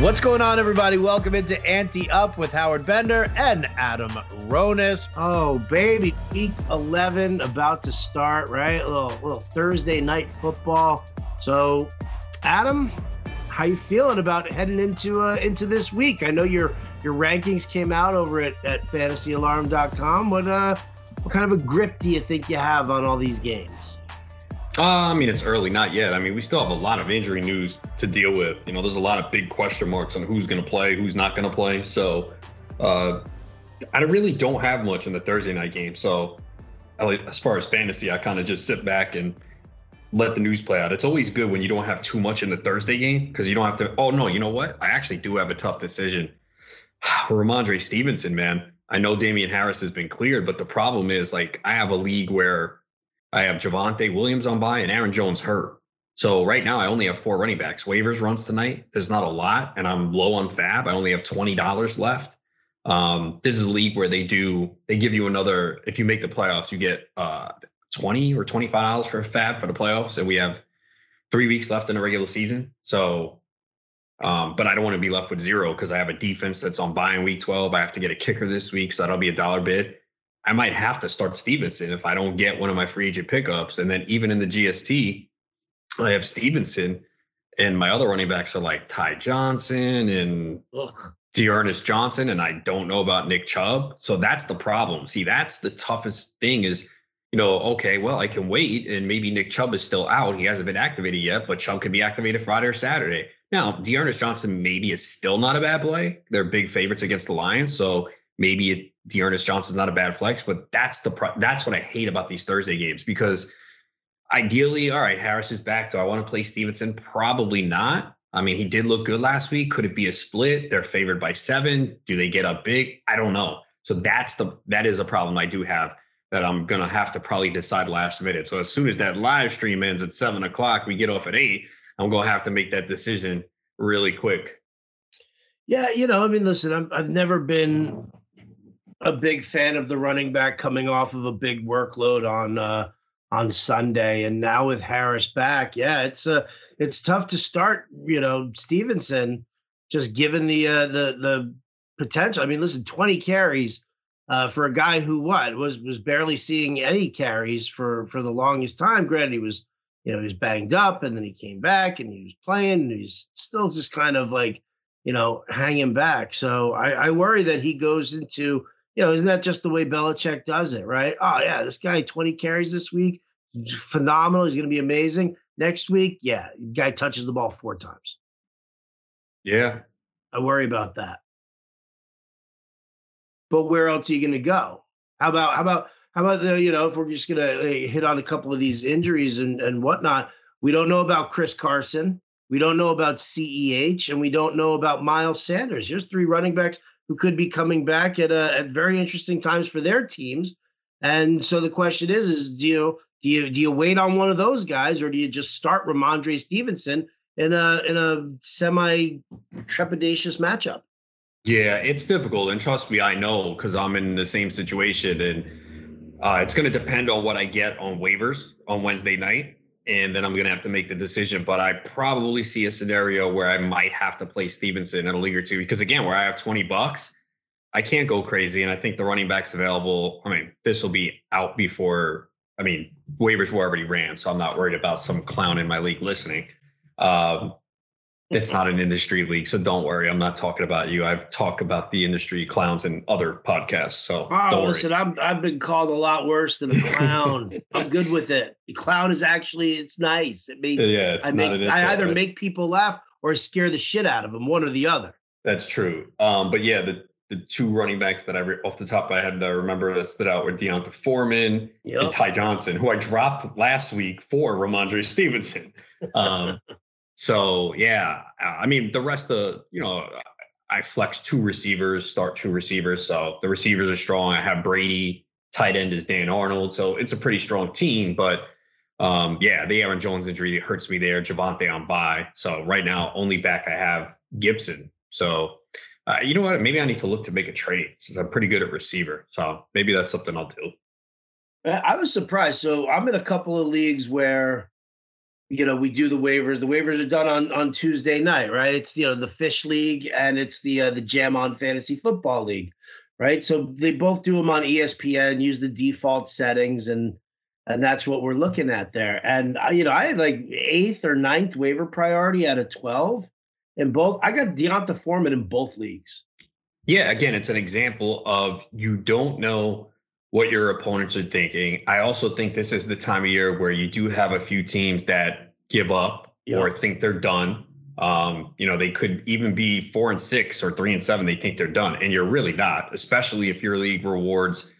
What's going on, everybody? Welcome into Ante Up with Howard Bender and Adam Ronis. Oh, baby, week 11 about to start, right? A little, little Thursday night football. So, Adam, how you feeling about heading into uh, into this week? I know your your rankings came out over at, at fantasyalarm.com. What uh what kind of a grip do you think you have on all these games? Uh, I mean, it's early, not yet. I mean, we still have a lot of injury news to deal with. You know, there's a lot of big question marks on who's going to play, who's not going to play. So, uh, I really don't have much in the Thursday night game. So, as far as fantasy, I kind of just sit back and let the news play out. It's always good when you don't have too much in the Thursday game because you don't have to. Oh no, you know what? I actually do have a tough decision. Rhamondre Stevenson, man. I know Damien Harris has been cleared, but the problem is like I have a league where I have Javonte Williams on by and Aaron Jones hurt. So right now I only have four running backs. Waivers runs tonight. There's not a lot, and I'm low on FAAB. I only have twenty dollars left. Um, this is a league where they do they give you another. If you make the playoffs, you get uh, twenty or twenty five dollars for FAAB for the playoffs, and we have three weeks left in the regular season. So, um, but I don't want to be left with zero because I have a defense that's on buying week twelve. I have to get a kicker this week, so that'll be a dollar bid. I might have to start Stevenson if I don't get one of my free agent pickups. And then even in the GST, I have Stevenson, and my other running backs are like Ty Johnson and D'Ernest Johnson, and I don't know about Nick Chubb. So that's the problem. See, that's the toughest thing is, you know, okay, well, I can wait, and maybe Nick Chubb is still out. He hasn't been activated yet, but Chubb could be activated Friday or Saturday. Now, D'Ernest Johnson maybe is still not a bad play. They're big favorites against the Lions, so maybe it, D'Ernest Johnson's not a bad flex, but that's the pro- that's what I hate about these Thursday games because ideally, all right, Harris is back. Do I want to play Stevenson? Probably not. I mean, he did look good last week. Could it be a split? They're favored by seven. Do they get up big? I don't know. So that's the that is a problem I do have that I'm gonna have to probably decide last minute. So as soon as that live stream ends at seven o'clock, we get off at eight. I'm gonna have to make that decision really quick. Yeah, you know, I mean, listen, I'm, i have never been a big fan of the running back coming off of a big workload on uh, on Sunday, and now with Harris back, yeah, it's uh, it's tough to start. You know, Stevenson, just given the uh, the the potential. I mean, listen, twenty carries uh, for a guy who what was was barely seeing any carries for for the longest time. Granted, he was you know he was banged up, and then he came back and he was playing, and he's still just kind of like you know hanging back. So I, I worry that he goes into you know, isn't that just the way Belichick does it, right? Oh yeah, this guy 20 carries this week, phenomenal. He's going to be amazing. Next week, yeah, guy touches the ball four times. Yeah, I worry about that. But where else are you going to go? How about how about how about the you know if we're just going to eh, hit on a couple of these injuries and and whatnot? We don't know about Chris Carson. We don't know about CEH, and we don't know about Miles Sanders. Here's three running backs who could be coming back at a, at very interesting times for their teams. And so the question is, is do you do you do you wait on one of those guys, or do you just start Rhamondre Stevenson in a in a semi trepidatious matchup? Yeah, it's difficult, and trust me, I know because I'm in the same situation, and uh, it's going to depend on what I get on waivers on Wednesday night and then I'm going to have to make the decision. But I probably see a scenario where I might have to play Stevenson in a league or two because, again, where I have 20 bucks, I can't go crazy. And I think the running backs available, I mean, this will be out before, I mean, waivers were already ran. So I'm not worried about some clown in my league listening. Um, it's not an industry league, so don't worry. I'm not talking about you. I've talked about the industry clowns in other podcasts. So oh, don't listen, worry. I'm, I've been called a lot worse than a clown. I'm good with it. The clown is actually it's nice. It makes yeah. It's I make I either make people laugh or scare the shit out of them, one or the other. That's true. Um, but yeah, the the two running backs that I re- off the top of my head that I remember that stood out were D'Onta Foreman yep. and Ty Johnson, who I dropped last week for Rhamondre Stevenson. Um, so yeah, I mean the rest of you know I flex two receivers, start two receivers. So the receivers are strong. I have Brady, tight end is Dan Arnold. So it's a pretty strong team. But um, yeah, the Aaron Jones injury hurts me there. Javonte on bye. So right now, only back I have Gibson. So uh, you know what? Maybe I need to look to make a trade since I'm pretty good at receiver. So maybe that's something I'll do. I was surprised. So I'm in a couple of leagues where you know, we do the waivers. The waivers are done on on Tuesday night, right? It's you know the Fish League and it's the uh, the Jam on Fantasy Football League, right? So they both do them on ESPN. Use the default settings, and and that's what we're looking at there. And I, you know, I had like eighth or ninth waiver priority out of twelve in both. I got D'Onta Foreman in both leagues. Yeah, again, it's an example of you don't know what your opponents are thinking. I also think this is the time of year where you do have a few teams that give up yep. or think they're done. Um, you know, they could even be four and six or three and seven. They think they're done, and you're really not, especially if your league rewards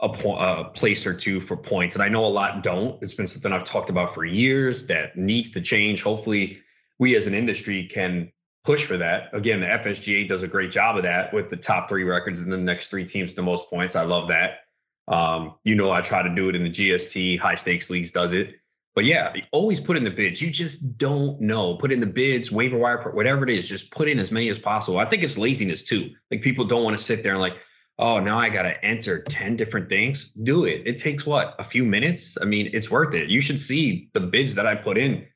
a, po- a place or two for points. And I know a lot don't. It's been something I've talked about for years that needs to change. Hopefully, we as an industry can push for that. Again, the FSGA does a great job of that with the top three records and the next three teams the most points. I love that. Um, you know, I try to do it in the GST, high stakes leagues does it. But yeah, always put in the bids. You just don't know. Put in the bids, waiver wire, whatever it is, just put in as many as possible. I think it's laziness too. Like people don't want to sit there and like, oh, now I got to enter 10 different things. Do it. It takes what, a few minutes? I mean, it's worth it. You should see the bids that I put in.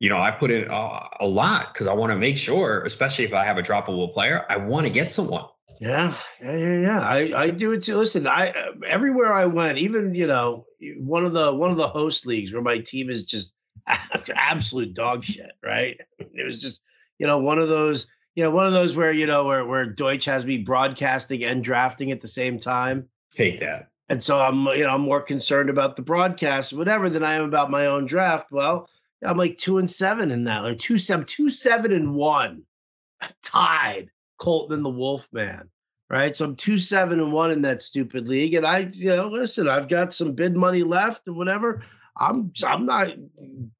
You know, I put in uh, a lot because I want to make sure, especially if I have a droppable player, I want to get someone. Yeah, yeah, yeah, yeah. I I do it too. Listen, I uh, everywhere I went, even you know, one of the one of the host leagues where my team is just absolute dog shit, right? It was just you know one of those you know one of those where you know where where Deutsch has me broadcasting and drafting at the same time. Hate that. And so I'm you know I'm more concerned about the broadcast whatever than I am about my own draft. Well, I'm like two and seven in that, or two seven two seven and one, tied Colton and the Wolfman, right? So I'm two seven and one in that stupid league, and I, you know, listen, I've got some bid money left or whatever. I'm I'm not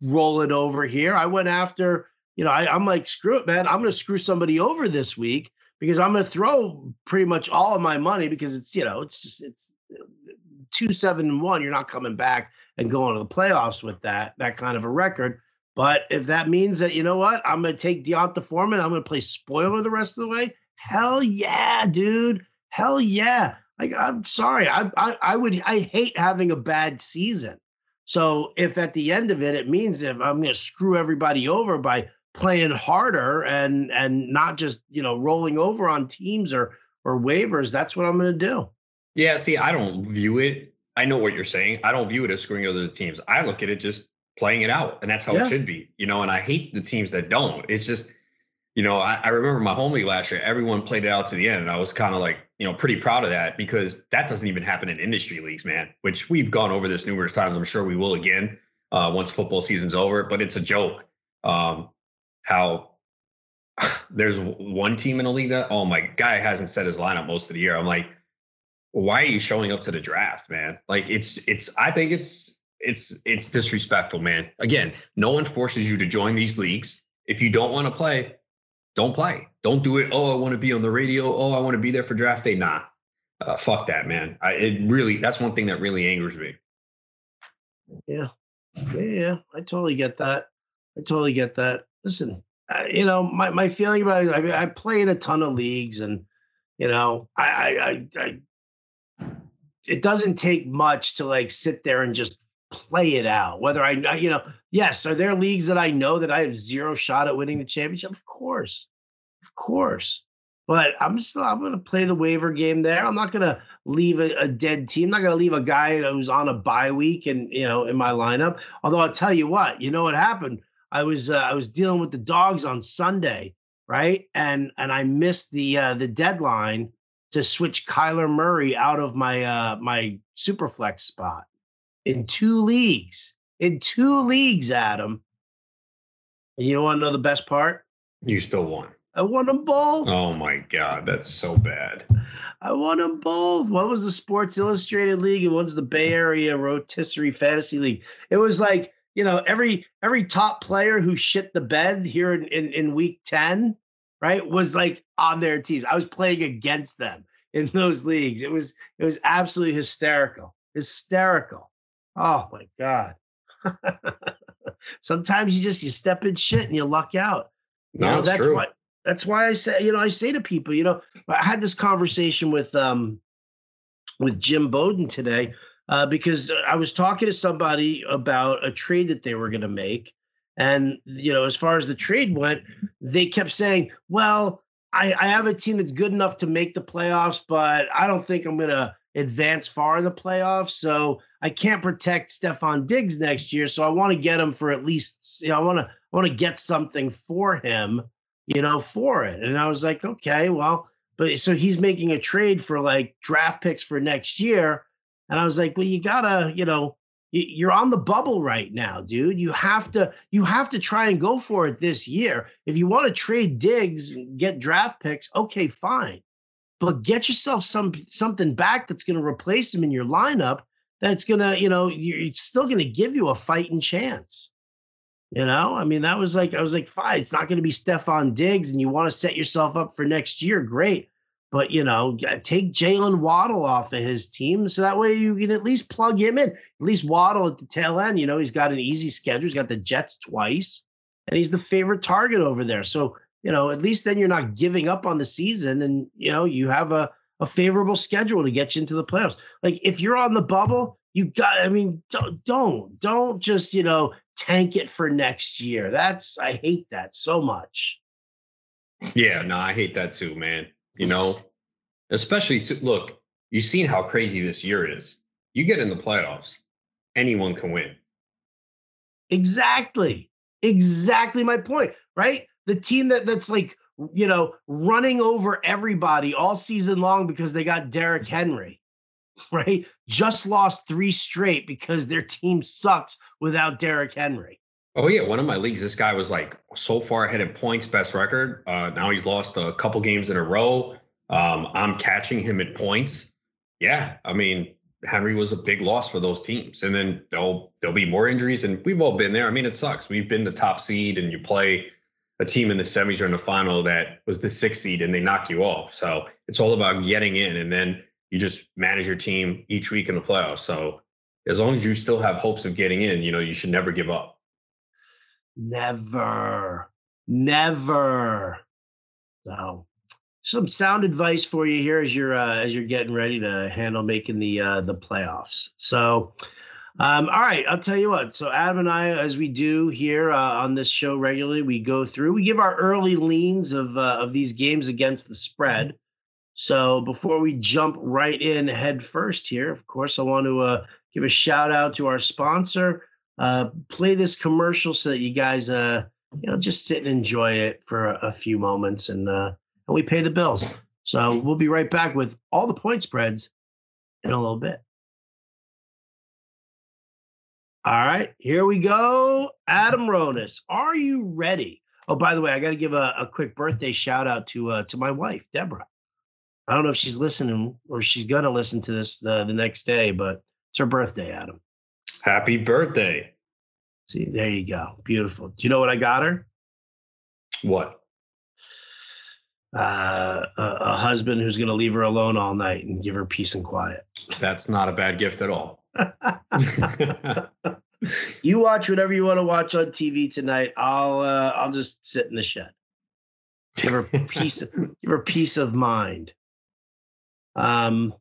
rolling over here. I went after, you know, I, I'm like, screw it, man. I'm going to screw somebody over this week because I'm going to throw pretty much all of my money because it's, you know, it's just it's two seven and one. You're not coming back and going to the playoffs with that that kind of a record. But if that means that, you know what, I'm going to take D'Onta Foreman, I'm going to play spoiler the rest of the way. Hell yeah, dude. Hell yeah. Like, I'm sorry. I, I, I would, I hate having a bad season. So if at the end of it, it means if I'm going to screw everybody over by playing harder and, and not just, you know, rolling over on teams or, or waivers, that's what I'm going to do. Yeah. See, I don't view it. I know what you're saying. I don't view it as screwing other teams. I look at it just playing it out, and that's how yeah. it should be. You know, and I hate the teams that don't. It's just, you know, I, I remember my home league last year. Everyone played it out to the end, and I was kind of like, you know, pretty proud of that because that doesn't even happen in industry leagues, man. Which we've gone over this numerous times. I'm sure we will again uh, once football season's over. But it's a joke um, how there's one team in the league that oh my guy hasn't set his lineup most of the year. I'm like, why are you showing up to the draft, man? Like it's it's I think it's it's it's disrespectful, man. Again, no one forces you to join these leagues. If you don't want to play, don't play. Don't do it. Oh, I want to be on the radio. Oh, I want to be there for draft day. Nah, uh, fuck that, man. I, it really that's one thing that really angers me. Yeah, yeah. I totally get that. I totally get that. Listen, you know, my my feeling about it. I mean, I play in a ton of leagues, and you know, I, I, I, I it doesn't take much to like sit there and just play it out. Whether I, you know, yes, are there leagues that I know that I have zero shot at winning the championship? Of course, of course. But I'm still I'm going to play the waiver game there. I'm not going to leave a, a, dead team. I'm not going to leave a guy who's on a bye week and you know in my lineup. Although I'll tell you what, you know what happened? I was uh, I was dealing with the dogs on Sunday, right? And and I missed the uh, the deadline to switch Kyler Murray out of my uh, my superflex spot in two leagues. In two leagues, Adam. And you want to know the best part? You still won. I won them both. Oh my God, that's so bad. I won them both. One was the Sports Illustrated League, and one's the Bay Area Rotisserie Fantasy League. It was like you know every every top player who shit the bed here in, in, in week 10 right was like on their teams i was playing against them in those leagues it was it was absolutely hysterical hysterical Oh my God. Sometimes you just you step in shit and you luck out. You no, know, that's true. why that's why I say, you know, I say to people, you know, I had this conversation with um with Jim Bowden today, uh, because I was talking to somebody about a trade that they were gonna make. And you know, as far as the trade went, they kept saying, "Well, I, I have a team that's good enough to make the playoffs, but I don't think I'm going to advance far in the playoffs. So I can't protect Stefon Diggs next year. So I want to get him for at least, you know, I want to I want to get something for him, you know, for it. And I was like, okay, well, but so he's making a trade for like draft picks for next year. And I was like, well, you gotta, you know, you're on the bubble right now, dude. You have to you have to try and go for it this year. If you want to trade Diggs and get draft picks, okay, fine. But get yourself some something back that's going to replace him in your lineup. That's going to, you know, it's still going to give you a fighting chance. You know, I mean, that was like I was like, fine, it's not going to be Stefon Diggs, and you want to set yourself up for next year, great. But you know, take Jaylen Waddle off of his team so that way you can at least plug him in. At least Waddle at the tail end. You know, he's got an easy schedule. He's got the Jets twice, and he's the favorite target over there. So you know, at least then you're not giving up on the season, and you know you have a a favorable schedule to get you into the playoffs. Like if you're on the bubble, you got. I mean, don't don't don't just you know tank it for next year. That's I hate that so much. Yeah, no, I hate that too, man you know, especially to look, you've seen how crazy this year is. You get in the playoffs, anyone can win. Exactly. Exactly my point, right? The team that that's like, you know, running over everybody all season long because they got Derrick Henry, right? Just lost three straight because their team sucks without Derrick Henry. Oh yeah, one of my leagues. This guy was like so far ahead in points, best record. Uh, now he's lost a couple games in a row. Um, I'm catching him at points. Yeah, I mean Henry was a big loss for those teams, and then there'll there'll be more injuries, and we've all been there. I mean, it sucks. We've been the top seed, and you play a team in the semis or in the final that was the sixth seed, and they knock you off. So it's all about getting in, and then you just manage your team each week in the playoffs. So as long as you still have hopes of getting in, you know you should never give up. Never, never. So, some sound advice for you here as you're uh, as you're getting ready to handle making the uh, the playoffs. So, um, all right, I'll tell you what. So, Adam and I, as we do here uh, on this show regularly, we go through, we give our early leans of uh, of these games against the spread. So, before we jump right in head first here, of course, I want to uh, give a shout out to our sponsor uh, play this commercial so that you guys, uh, you know, just sit and enjoy it for a, a few moments, and uh, and we pay the bills. So we'll be right back with all the point spreads in a little bit. All right, here we go. Adam Ronis, are you ready? Oh, by the way, I got to give a, a quick birthday shout out to uh, to my wife, Deborah. I don't know if she's listening or she's gonna listen to this the, the next day, but it's her birthday, Adam. Happy birthday. See, there you go. Beautiful. Do you know what I got her? What? Uh, a, a husband who's going to leave her alone all night and give her peace and quiet. That's not a bad gift at all. you watch whatever you want to watch on TV tonight. I'll uh, I'll just sit in the shed. Give her peace. give her peace of mind. Um.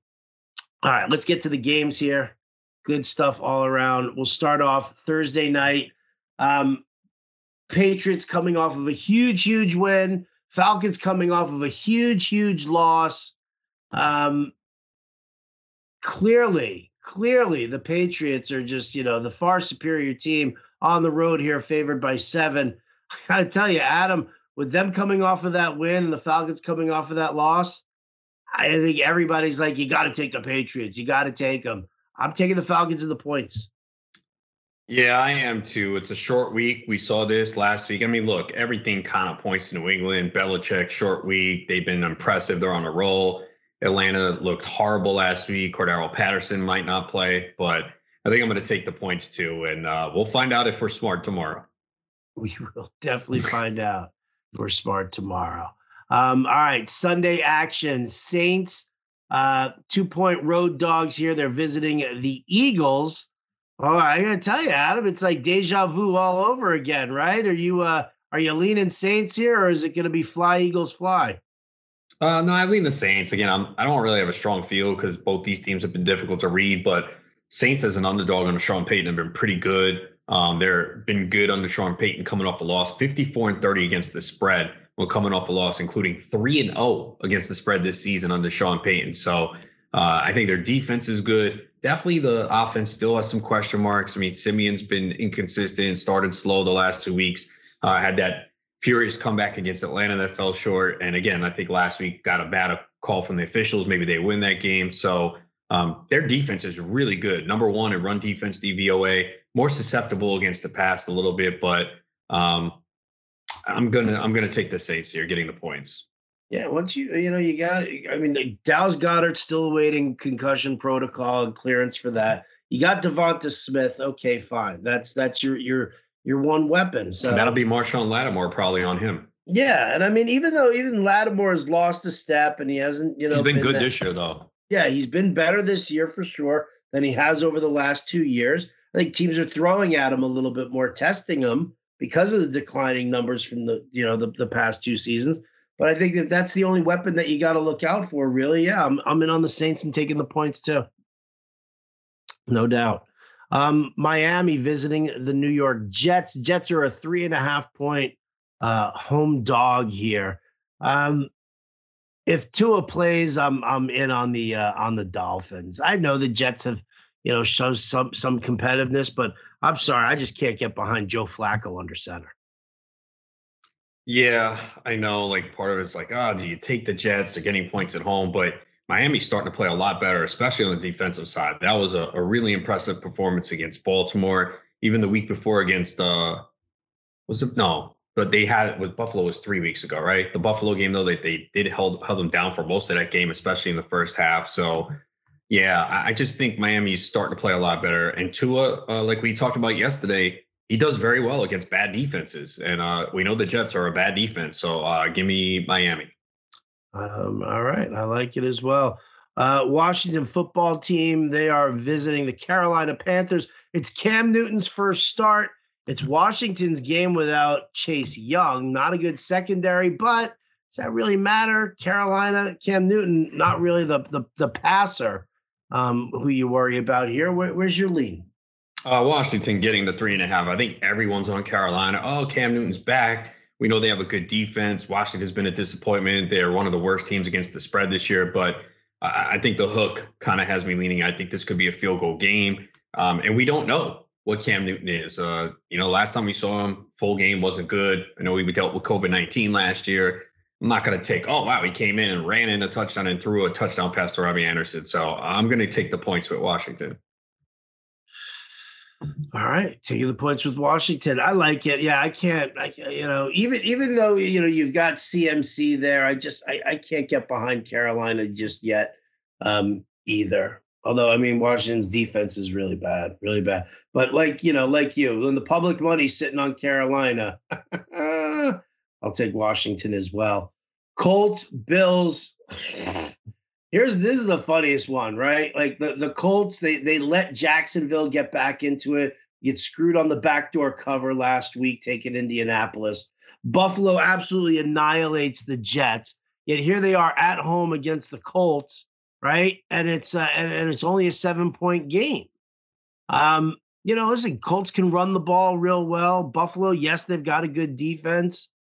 All right, let's get to the games here good stuff all around. We'll start off Thursday night. Um, Patriots coming off of a huge, huge win. Falcons coming off of a huge, huge loss. Um, clearly, clearly, the Patriots are just, you know, the far superior team on the road here, favored by seven. I got to tell you, Adam, with them coming off of that win and the Falcons coming off of that loss, I think everybody's like, you got to take the Patriots. You got to take them. I'm taking the Falcons in the points. Yeah, I am too. It's a short week. We saw this last week. I mean, look, everything kind of points to New England. Belichick, short week. They've been impressive. They're on a roll. Atlanta looked horrible last week. Cordarrelle Patterson might not play, but I think I'm going to take the points too. And uh, we'll find out if we're smart tomorrow. We will definitely find out if we're smart tomorrow. Um, all right, Sunday action. Saints uh, two point road dogs here. They're visiting the Eagles. Oh, I gotta tell you, Adam, it's like deja vu all over again, right? Are you uh are you leaning Saints here, or is it gonna be fly Eagles fly? Uh, no, I lean the Saints again. I'm I don't really have a strong feel because both these teams have been difficult to read, but Saints as an underdog under Sean Payton have been pretty good. Um, they're been good under Sean Payton coming off a loss, 54 and 30 against the spread when coming off a loss, including three and 0 against the spread this season under Sean Payton. So uh, I think their defense is good. Definitely the offense still has some question marks. I mean, Siemian's been inconsistent, started slow the last two weeks, uh, had that furious comeback against Atlanta that fell short. And again, I think last week got a bad call from the officials. Maybe they win that game. So um, their defense is really good. Number one in run defense, DVOA, more susceptible against the pass a little bit, but um, I'm gonna I'm gonna take the Saints here, getting the points. Yeah, once you you know you got I mean Dallas Goedert still awaiting concussion protocol and clearance for that. You got Devonta Smith. Okay, fine. That's that's your your your one weapon. So and that'll be Marshon Lattimore probably on him. Yeah, and I mean even though even Lattimore has lost a step and he hasn't you know he's been, been good that, this year though. Yeah, he's been better this year for sure than he has over the last two years. I think teams are throwing at him a little bit more, testing him because of the declining numbers from the you know the, the past two seasons. But I think that that's the only weapon that you got to look out for, really. Yeah, I'm I'm in on the Saints and taking the points too, no doubt. Um, Miami visiting the New York Jets. Jets are a three and a half point uh, home dog here. Um, if Tua plays, I'm I'm in on the uh, on the Dolphins. I know the Jets have you know shows some some competitiveness, but I'm sorry, I just can't get behind Joe Flacco under center. Yeah, I know. Like part of it's like, oh, do you take the Jets? They're getting points at home, but Miami's starting to play a lot better, especially on the defensive side. That was a, a really impressive performance against Baltimore. Even the week before against uh was it no, but they had it with Buffalo was three weeks ago, right? The Buffalo game though, they they did held held them down for most of that game, especially in the first half. So yeah, I just think Miami's starting to play a lot better. And Tua, uh, like we talked about yesterday, he does very well against bad defenses. And uh, we know the Jets are a bad defense. So uh, give me Miami. Um, all right. I like it as well. Uh, Washington football team, they are visiting the Carolina Panthers. It's Cam Newton's first start. It's Washington's game without Chase Young. Not a good secondary, but does that really matter? Carolina, Cam Newton, not really the the, the passer um, who you worry about here. Where, where's your lean? Uh, Washington getting the three and a half. I think everyone's on Carolina. Oh, Cam Newton's back. We know they have a good defense. Washington's been a disappointment. They're one of the worst teams against the spread this year, but I think the hook kind of has me leaning. I think this could be a field goal game. Um, and we don't know what Cam Newton is. Uh, you know, last time we saw him, full game wasn't good. I know we dealt with COVID 19 last year. I'm not going to take, oh, wow, he came in and ran in a touchdown and threw a touchdown pass to Robbie Anderson. So I'm going to take the points with Washington. All right, taking the points with Washington. I like it. Yeah, I can't. I you know even even though you know you've got CMC there, I just I, I can't get behind Carolina just yet um, either. Although I mean Washington's defense is really bad, really bad. But like you know, like you, when the public money's sitting on Carolina, I'll take Washington as well. Colts, Bills. Here's this is the funniest one, right? Like the, the Colts, they they let Jacksonville get back into it, get screwed on the backdoor cover last week, taking Indianapolis. Buffalo absolutely annihilates the Jets. Yet here they are at home against the Colts, right? And it's uh, and, and it's only a seven point game. Um, you know, listen, Colts can run the ball real well. Buffalo, yes, they've got a good defense.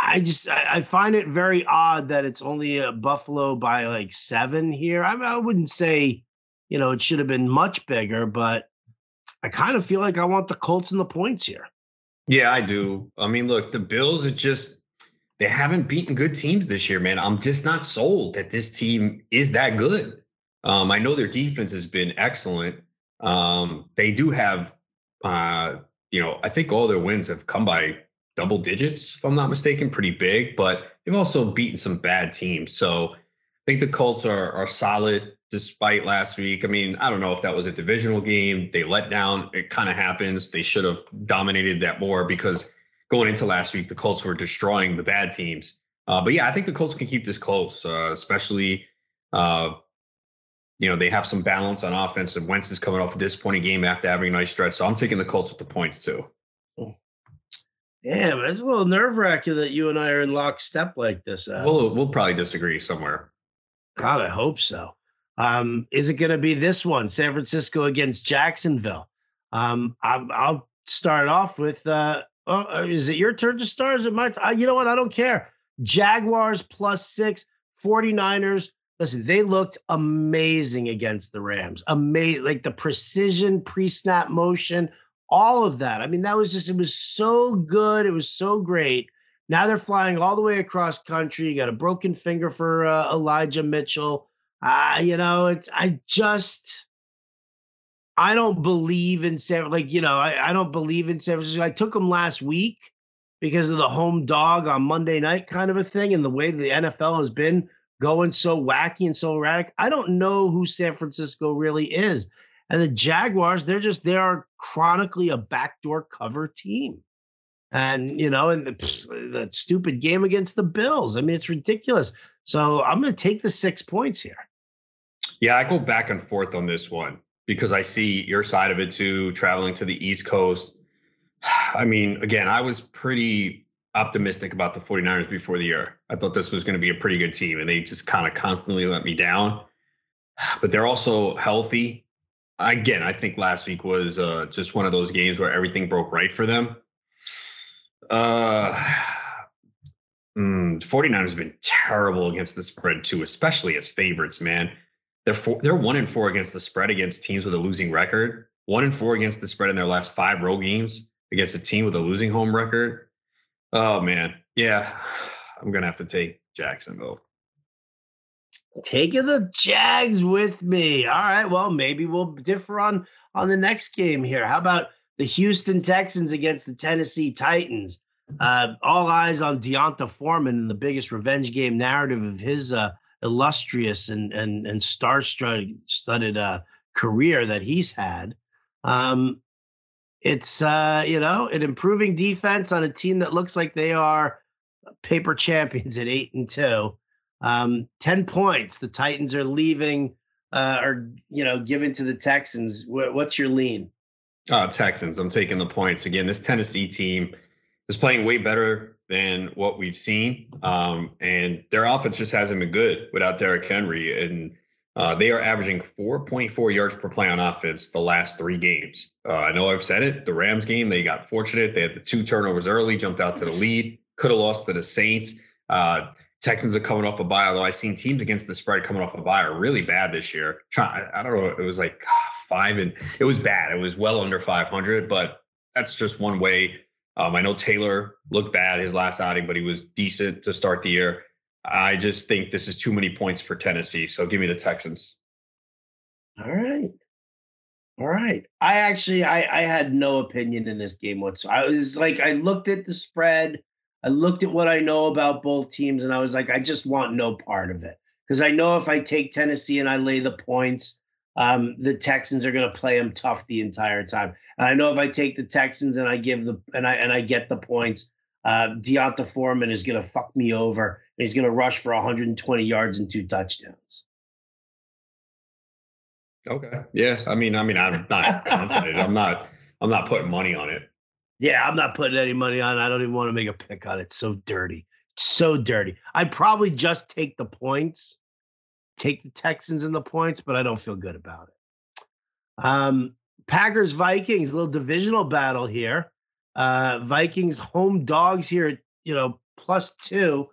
I just I, find it very odd that it's only a Buffalo by like seven here. I, I wouldn't say, you know, it should have been much bigger, but I kind of feel like I want the Colts and the points here. Yeah, I do. I mean, look, the Bills are just they haven't beaten good teams this year, man. I'm just not sold that this team is that good. Um, I know their defense has been excellent. Um, they do have, uh, you know, I think all their wins have come by double digits, if I'm not mistaken, pretty big, but they've also beaten some bad teams. So I think the Colts are are solid despite last week. I mean, I don't know if that was a divisional game. They let down. It kind of happens. They should have dominated that more because going into last week, the Colts were destroying the bad teams. Uh, but yeah, I think the Colts can keep this close, uh, especially. Uh, you know, they have some balance on offense, and Wentz is coming off a disappointing game after having a nice stretch. So I'm taking the Colts with the points too. Damn, it's a little nerve wracking that you and I are in lockstep like this. Uh, we'll we'll probably disagree somewhere. God, I hope so. Um, is it going to be this one, San Francisco against Jacksonville? Um, I'll, I'll start off with. Uh, oh, is it your turn to start? Is it my? T- uh, you know what? I don't care. Jaguars plus six. 49ers. Listen, they looked amazing against the Rams. Amazing, like the precision, pre-snap motion, all of that. I mean, that was just it was so good. It was so great. Now they're flying all the way across country. You got a broken finger for uh, Elijah Mitchell. Uh, you know, it's I just I don't believe in San like you know I, I don't believe in San Francisco. I took them last week because of the home dog on Monday night kind of a thing, and the way the NFL has been going so wacky and so erratic. I don't know who San Francisco really is. And the Jaguars, they're just they are chronically a backdoor cover team. And you know, and the, that stupid game against the Bills. I mean, it's ridiculous. So I'm going to take the six points here. Yeah, I go back and forth on this one because I see your side of it too, traveling to the East Coast. I mean, again, I was pretty optimistic about the 49ers before the year. I thought this was going to be a pretty good team, and they just kind of constantly let me down. But they're also healthy. Again, I think last week was uh, just one of those games where everything broke right for them. Uh, mm, 49ers have been terrible against the spread too, especially as favorites, man. They're four, they're one and four against the spread against teams with a losing record. One and four against the spread in their last five road games against a team with a losing home record. Oh man, yeah, I'm gonna have to take Jacksonville. Taking the Jags with me. All right. Well, maybe we'll differ on on the next game here. How about the Houston Texans against the Tennessee Titans? Uh, all eyes on D'Onta Foreman in the biggest revenge game narrative of his uh, illustrious and and and star-studded uh, career that he's had. Um, it's uh, you know an improving defense on a team that looks like they are paper champions at eight and two. Um, Ten points. The Titans are leaving, uh, or you know, given to the Texans. what's your lean? Uh, Texans. I'm taking the points again. This Tennessee team is playing way better than what we've seen, um, and their offense just hasn't been good without Derrick Henry. And uh, they are averaging 4.4 yards per play on offense the last three games. Uh, I know I've said it. The Rams game, they got fortunate. They had the two turnovers early, jumped out to the lead, could have lost to the Saints. Uh, Texans are coming off a bye, although I've seen teams against the spread coming off a bye are really bad this year. I don't know. It was like five and it was bad. It was well under 500, but that's just one way. Um, I know Taylor looked bad his last outing, but he was decent to start the year. I just think this is too many points for Tennessee. So give me the Texans. All right. All right. I actually I I had no opinion in this game whatsoever. I was like I looked at the spread, I looked at what I know about both teams, and I was like, I just want no part of it. Because I know if I take Tennessee and I lay the points, um, the Texans are going to play them tough the entire time. And I know if I take the Texans and I give the and I and I get the points, uh, D'Onta Foreman is going to fuck me over. And he's going to rush for 120 yards and two touchdowns. Okay. Yes. I mean, I mean, I'm not confident. I'm not. I'm not putting money on it. Yeah, I'm not putting any money on. I don't even want to make a pick on it. It's so dirty. It's so dirty. I'd probably just take the points, take the Texans and the points, but I don't feel good about it. Um, Packers Vikings, little divisional battle here. Uh, Vikings home dogs here you know plus two.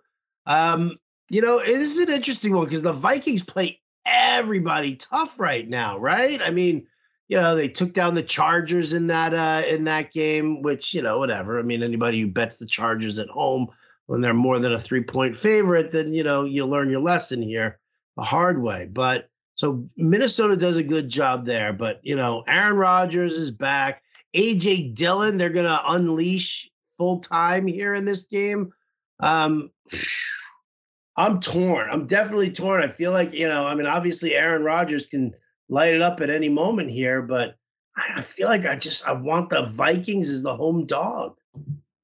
Um, you know, this is an interesting one because the Vikings play everybody tough right now, right? I mean, you know, they took down the Chargers in that uh in that game, which, you know, whatever. I mean, anybody who bets the Chargers at home when they're more than a three-point favorite, then you know, you learn your lesson here the hard way. But so Minnesota does a good job there, but you know, Aaron Rodgers is back. AJ Dillon, they're gonna unleash full time here in this game. Um, I'm torn. I'm definitely torn. I feel like, you know, I mean, obviously Aaron Rodgers can light it up at any moment here, but I feel like I just I want the Vikings as the home dog.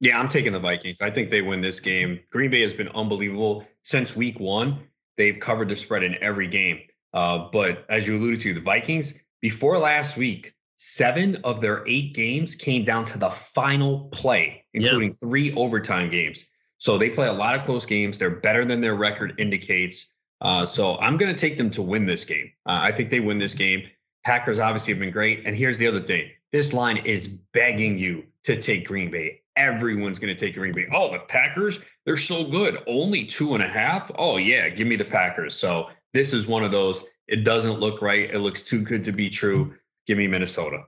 Yeah, I'm taking the Vikings. I think they win this game. Green Bay has been unbelievable since week one. They've covered the spread in every game. Uh, but as you alluded to, the Vikings before last week, seven of their eight games came down to the final play, including yep. three overtime games. So they play a lot of close games. They're better than their record indicates. Uh, so I'm going to take them to win this game. Uh, I think they win this game. Packers obviously have been great. And here's the other thing this line is begging you to take Green Bay. Everyone's going to take Green Bay. Oh, the Packers, they're so good. Only two and a half. Oh, yeah, give me the Packers. So this is one of those. It doesn't look right. It looks too good to be true. Give me Minnesota.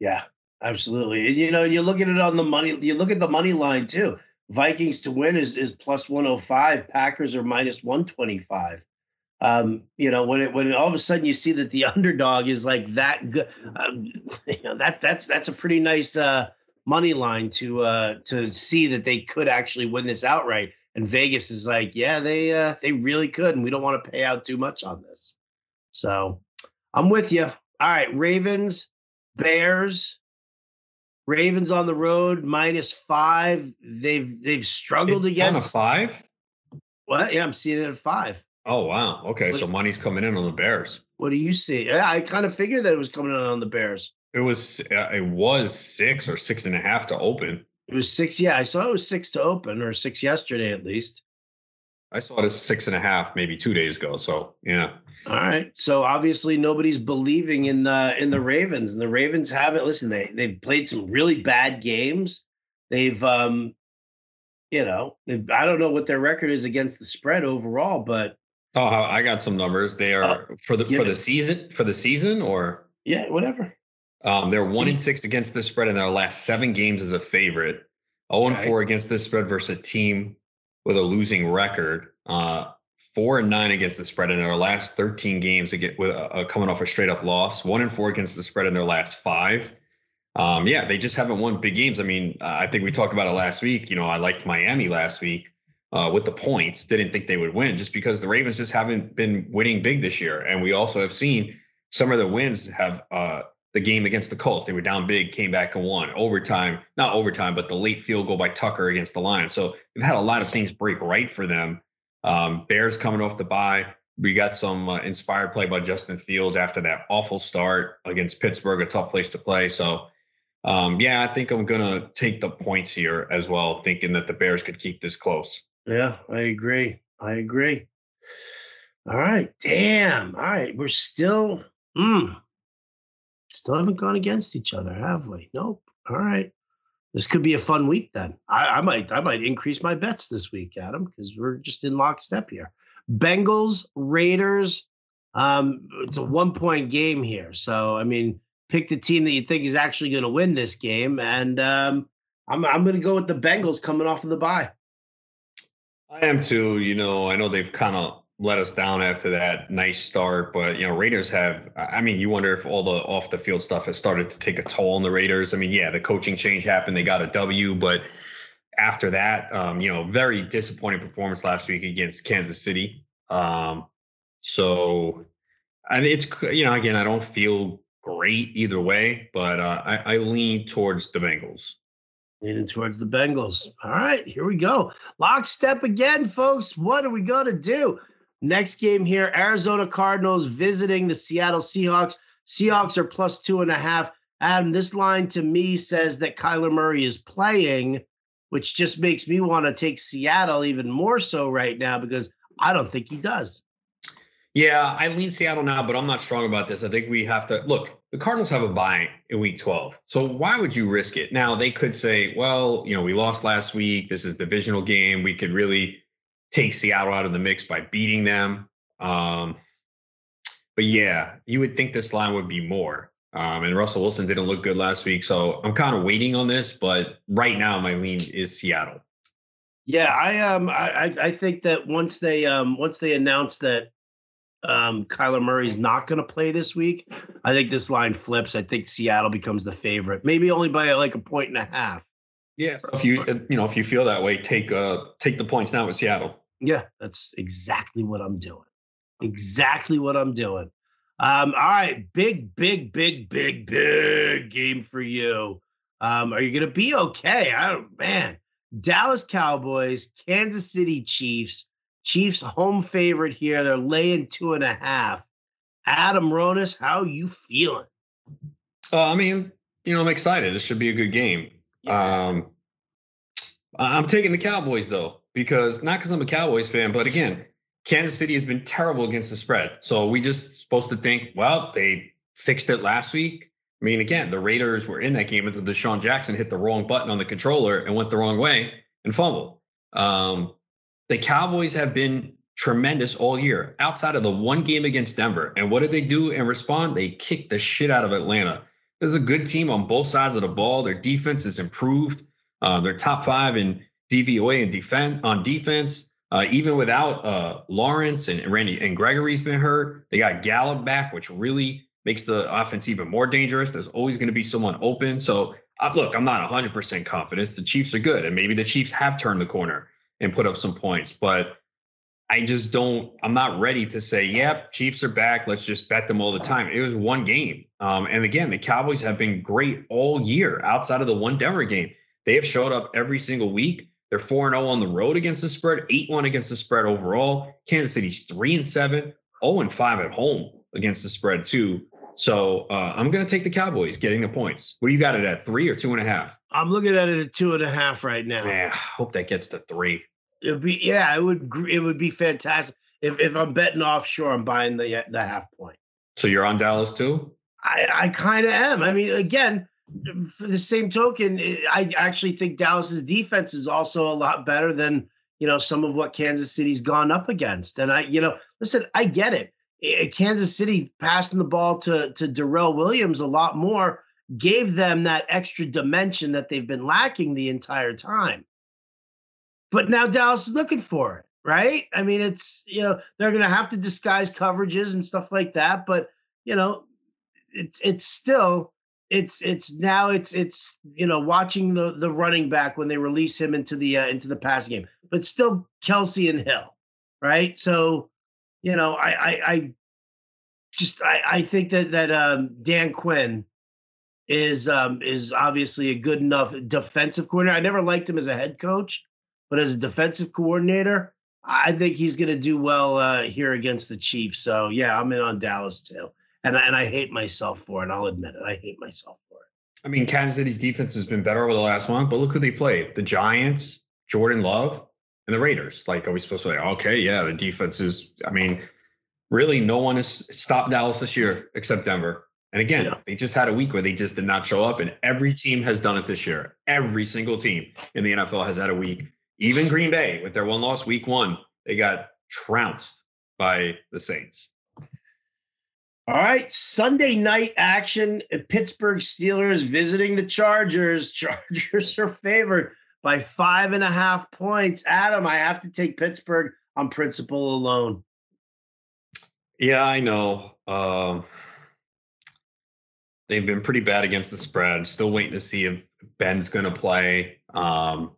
Yeah, absolutely. You know, you look at it on the money, you look at the money line too. Vikings to win is is plus 105, Packers are minus 125 um, you know, when it when all of a sudden you see that the underdog is like that good, um, you know, that that's that's a pretty nice uh, money line to uh, to see that they could actually win this outright. And Vegas is like, yeah, they uh, they really could, and we don't want to pay out too much on this. So I'm with you. All right, Ravens, Bears. Ravens on the road minus five. They've they've struggled it's against five. What? Yeah, I'm seeing it at five. Oh wow. Okay, what, so money's coming in on the Bears. What do you see? Yeah, I kind of figured that it was coming in on the Bears. It was uh, it was six or six and a half to open. It was six. Yeah, I saw it was six to open or six yesterday at least. I saw it as six and a half maybe two days ago. So yeah. All right. So obviously nobody's believing in uh, in the Ravens, and the Ravens haven't. Listen, they they've played some really bad games. They've um, you know, I don't know what their record is against the spread overall, but Oh, I got some numbers. They are uh, for the for the season for the season or yeah, whatever. Um, they're one and six against the spread in their last seven games as a favorite. 0 and okay. four against the spread versus a team with a losing record. Uh, four and nine against the spread in their last 13 games get with uh, coming off a straight up loss. One and four against the spread in their last five. Um, yeah, they just haven't won big games. I mean, I think we talked about it last week. You know, I liked Miami last week uh, with the points. Didn't think they would win just because the Ravens just haven't been winning big this year. And we also have seen some of the wins have uh, the game against the Colts. They were down big, came back and won overtime, not overtime, but the late field goal by Tucker against the Lions. So they've had a lot of things break right for them. Um, Bears coming off the bye. We got some uh, inspired play by Justin Fields after that awful start against Pittsburgh, a tough place to play. So, um, yeah, I think I'm going to take the points here as well, thinking that the Bears could keep this close. Yeah, I agree. I agree. All right. Damn. All right. We're still, mm, still haven't gone against each other, have we? Nope. All right. This could be a fun week then. I, I might, I might increase my bets this week, Adam, because we're just in lockstep here. Bengals, Raiders. Um, it's a one point game here. So, I mean, pick the team that you think is actually going to win this game. And um, I'm, I'm going to go with the Bengals coming off of the bye. I am too. You know, I know they've kind of let us down after that nice start, but you know, Raiders have. I mean, you wonder if all the off the field stuff has started to take a toll on the Raiders. I mean, yeah, the coaching change happened; they got a W, but after that, um, you know, very disappointing performance last week against Kansas City. Um, so, mean, it's you know, again, I don't feel great either way, but uh, I, I lean towards the Bengals. Leaning towards the Bengals. All right, here we go. Lockstep again, folks. What are we going to do? Next game here Arizona Cardinals visiting the Seattle Seahawks. Seahawks are plus two and a half. Adam, this line to me says that Kyler Murray is playing, which just makes me want to take Seattle even more so right now because I don't think he does. Yeah, I lean Seattle now, but I'm not strong about this. I think we have to look. The Cardinals have a bye in week 12. So why would you risk it? Now, they could say, well, you know, we lost last week. This is divisional game. We could really take Seattle out of the mix by beating them. Um, but yeah, you would think this line would be more. Um, and Russell Wilson didn't look good last week. So I'm kind of waiting on this, but right now my lean is Seattle. Yeah, I um I I think that once they um once they announce that um, Kyler Murray's not going to play this week, I think this line flips. I think Seattle becomes the favorite, maybe only by like a point and a half. Yeah, if you you know if you feel that way, take uh take the points now with Seattle. Yeah, that's exactly what I'm doing. Exactly what I'm doing. Um, all right, big, big, big, big, big game for you. Um, are you gonna be okay? I don't man. Dallas Cowboys, Kansas City Chiefs. Chiefs home favorite here. They're laying two and a half. Adam Ronis, how you feeling? Uh, I mean, you know, I'm excited. This should be a good game. Yeah. Um, I'm taking the Cowboys though, because not because I'm a Cowboys fan, but again, Kansas City has been terrible against the spread. So we just supposed to think, well, they fixed it last week. I mean, again, the Raiders were in that game until DeSean Jackson hit the wrong button on the controller and went the wrong way and fumbled. Um, the Cowboys have been tremendous all year outside of the one game against Denver. And what did they do in response? They kicked the shit out of Atlanta. There's a good team on both sides of the ball. Their defense is improved. Uh, they're top five in DVOA and defense on defense. Uh, even without uh, Lawrence and Randy and Gregory's been hurt, they got Gallup back, which really makes the offense even more dangerous. There's always going to be someone open. So uh, look, I'm not 100% confident. The Chiefs are good, and maybe the Chiefs have turned the corner and put up some points, but I just don't. I'm not ready to say, "Yep, Chiefs are back. Let's just bet them all the time." It was one game, um, and again, the Cowboys have been great all year outside of the one Denver game. They have showed up every single week. They're 4 0 on the road against the spread, 8 1 against the spread overall. Kansas City's 3 and 7, 0 and 5 at home against the spread, too. So uh, I'm going to take the Cowboys getting the points. What do you got it at, three or two and a half? I'm looking at it at two and a half right now. Yeah, I hope that gets to three. It'd be yeah, it would it would be fantastic. If if I'm betting offshore, I'm buying the the half point. So you're on Dallas too? I I kind of am. I mean, again, for the same token, eh, I actually think Dallas's defense is also a lot better than you know some of what Kansas City's gone up against. And I, you know, listen, I get it. Eh, eh, Kansas City passing the ball to to Darrel Williams a lot more gave them that extra dimension that they've been lacking the entire time. But now Dallas is looking for it, right? I mean, it's you know they're going to have to disguise coverages and stuff like that, but you know, it's it's still it's it's now it's it's you know watching the the running back when they release him into the uh, into the pass game, but still Kelce and Hill, right? So you know I I, I just I, I think that that um, Dan Quinn is um, is obviously a good enough defensive coordinator. I never liked him as a head coach, but as a defensive coordinator, I think he's going to do well uh, here against the Chiefs. So yeah, I'm in on Dallas too and and I hate myself for it. I'll admit it. I hate myself for it. I mean, Kansas City's defense has been better over the last month, but look who they played: the Giants, Jordan Love, and the Raiders. Like, are we supposed to say, okay, yeah, the defense is? I mean, really, no one has stopped Dallas this year except Denver. And again, yeah. they just had a week where they just did not show up, and every team has done it this year. Every single team in the NFL has had a week. Even Green Bay, with their one loss week one, they got trounced by the Saints. All right, Sunday night action. Pittsburgh Steelers visiting the Chargers. Chargers are favored by five and a half points. Adam, I have to take Pittsburgh on principle alone. Yeah, I know. Um, they've been pretty bad against the spread. Still waiting to see if Ben's going to play. Um,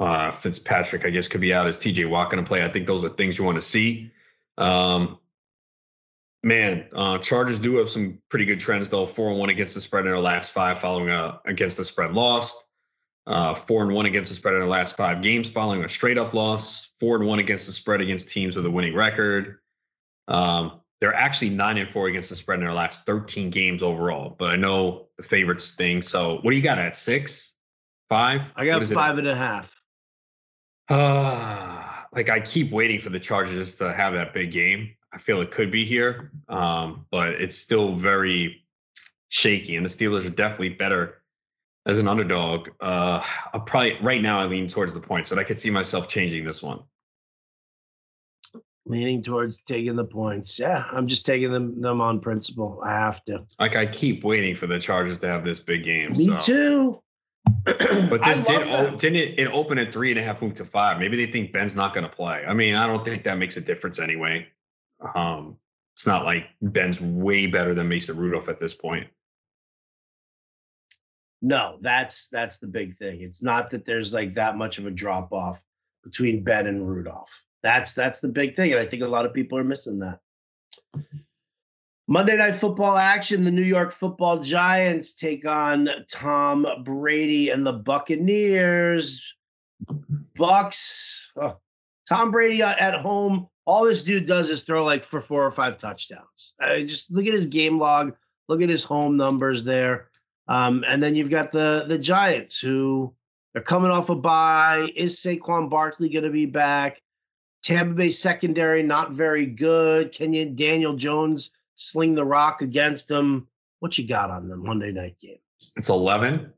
uh, Fitzpatrick, I guess, could be out. Is TJ Watt going to play? I think those are things you want to see. Um, Man, uh, Chargers do have some pretty good trends though. Four and one against the spread in their last five, following a against the spread lost. Uh, four and one against the spread in their last five games, following a straight up loss. Four and one against the spread against teams with a winning record. Um, they're actually nine and four against the spread in their last 13 games overall. But I know the favorites thing. So what do you got at six, five? I got five and a half. Uh, like I keep waiting for the Chargers to have that big game. I feel it could be here, um, but it's still very shaky. And the Steelers are definitely better as an underdog. Uh, I'll probably right now I lean towards the points, but I could see myself changing this one. Leaning towards taking the points. Yeah, I'm just taking them them on principle. I have to. Like I keep waiting for the Chargers to have this big game. Me so. too. but this did o- didn't it, it open at three and a half, move to five. Maybe they think Ben's not going to play. I mean, I don't think that makes a difference anyway. Um, it's not like Ben's way better than Mason Rudolph at this point. No, that's that's the big thing. It's not that there's like that much of a drop off between Ben and Rudolph. That's that's the big thing, and I think a lot of people are missing that. Monday Night Football action: The New York Football Giants take on Tom Brady and the Buccaneers. Bucs. Oh, Tom Brady at home all this dude does is throw like for four or five touchdowns. Uh, just look at his game log, look at his home numbers there. Um, and then you've got the the Giants who are coming off a bye. Is Saquon Barkley going to be back? Tampa Bay secondary not very good. Can you Daniel Jones sling the rock against them? What you got on the Monday night game? It's 11.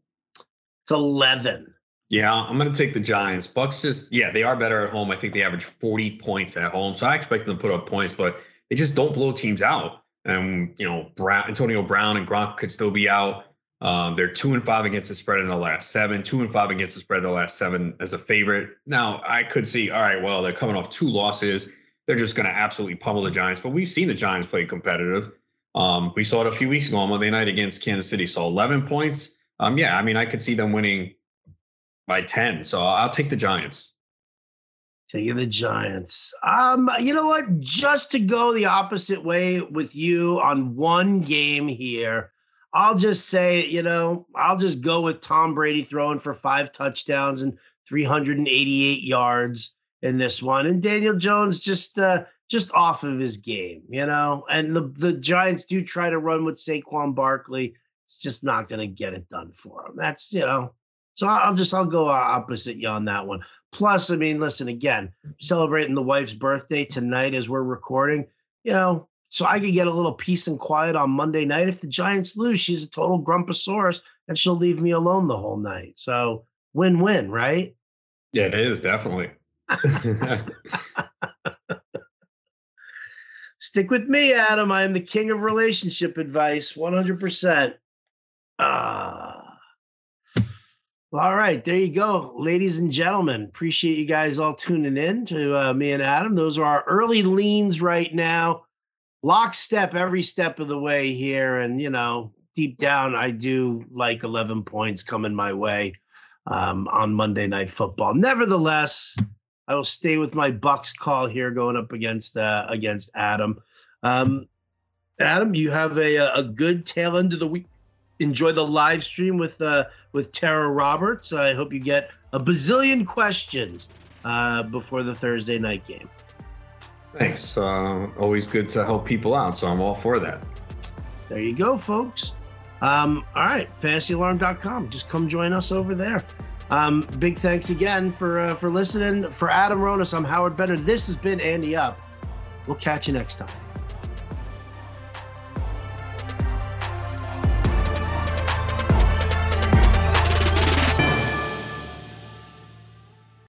It's 11. Yeah, I'm going to take the Giants. Bucs just, yeah, they are better at home. I think they average 40 points at home. So I expect them to put up points, but they just don't blow teams out. And, you know, Brown, Antonio Brown and Gronk could still be out. Um, they're two and five against the spread in the last seven, two and five against the spread in the last seven as a favorite. Now, I could see, all right, well, they're coming off two losses. They're just going to absolutely pummel the Giants. But we've seen the Giants play competitive. Um, we saw it a few weeks ago on Monday night against Kansas City. So 11 points. Um, yeah, I mean, I could see them winning by 10. So I'll take the Giants. Taking the Giants. Um, you know what? Just to go the opposite way with you on one game here, I'll just say, you know, I'll just go with Tom Brady throwing for five touchdowns and 388 yards in this one, and Daniel Jones just uh, just off of his game, you know. And the the Giants do try to run with Saquon Barkley. It's just not going to get it done for them. That's you know. So I'll just I'll go opposite you on that one. Plus, I mean, listen again, celebrating the wife's birthday tonight as we're recording. You know, so I could get a little peace and quiet on Monday night. If the Giants lose, she's a total grumposaurus, and she'll leave me alone the whole night. So win-win, right? Yeah, it is definitely. Stick with me, Adam. I am the king of relationship advice, 100%. Ah. All right, there you go, ladies and gentlemen. Appreciate you guys all tuning in to uh, me and Adam. Those are our early leans right now. Lockstep every step of the way here. And, you know, deep down, I do like 11 points coming my way um, on Monday Night Football. Nevertheless, I will stay with my Bucs call here, going up against uh, against Adam. Um, Adam, you have a a good tail end of the week. Enjoy the live stream with uh, with Tara Roberts. I hope you get a bazillion questions uh, before the Thursday night game. Thanks. Uh, always good to help people out, so I'm all for that. There you go, folks. Um, all right, fantasyalarm.com. Just come join us over there. Um, big thanks again for uh, for listening. For Adam Ronis, I'm Howard Bender. This has been Ante Up. We'll catch you next time.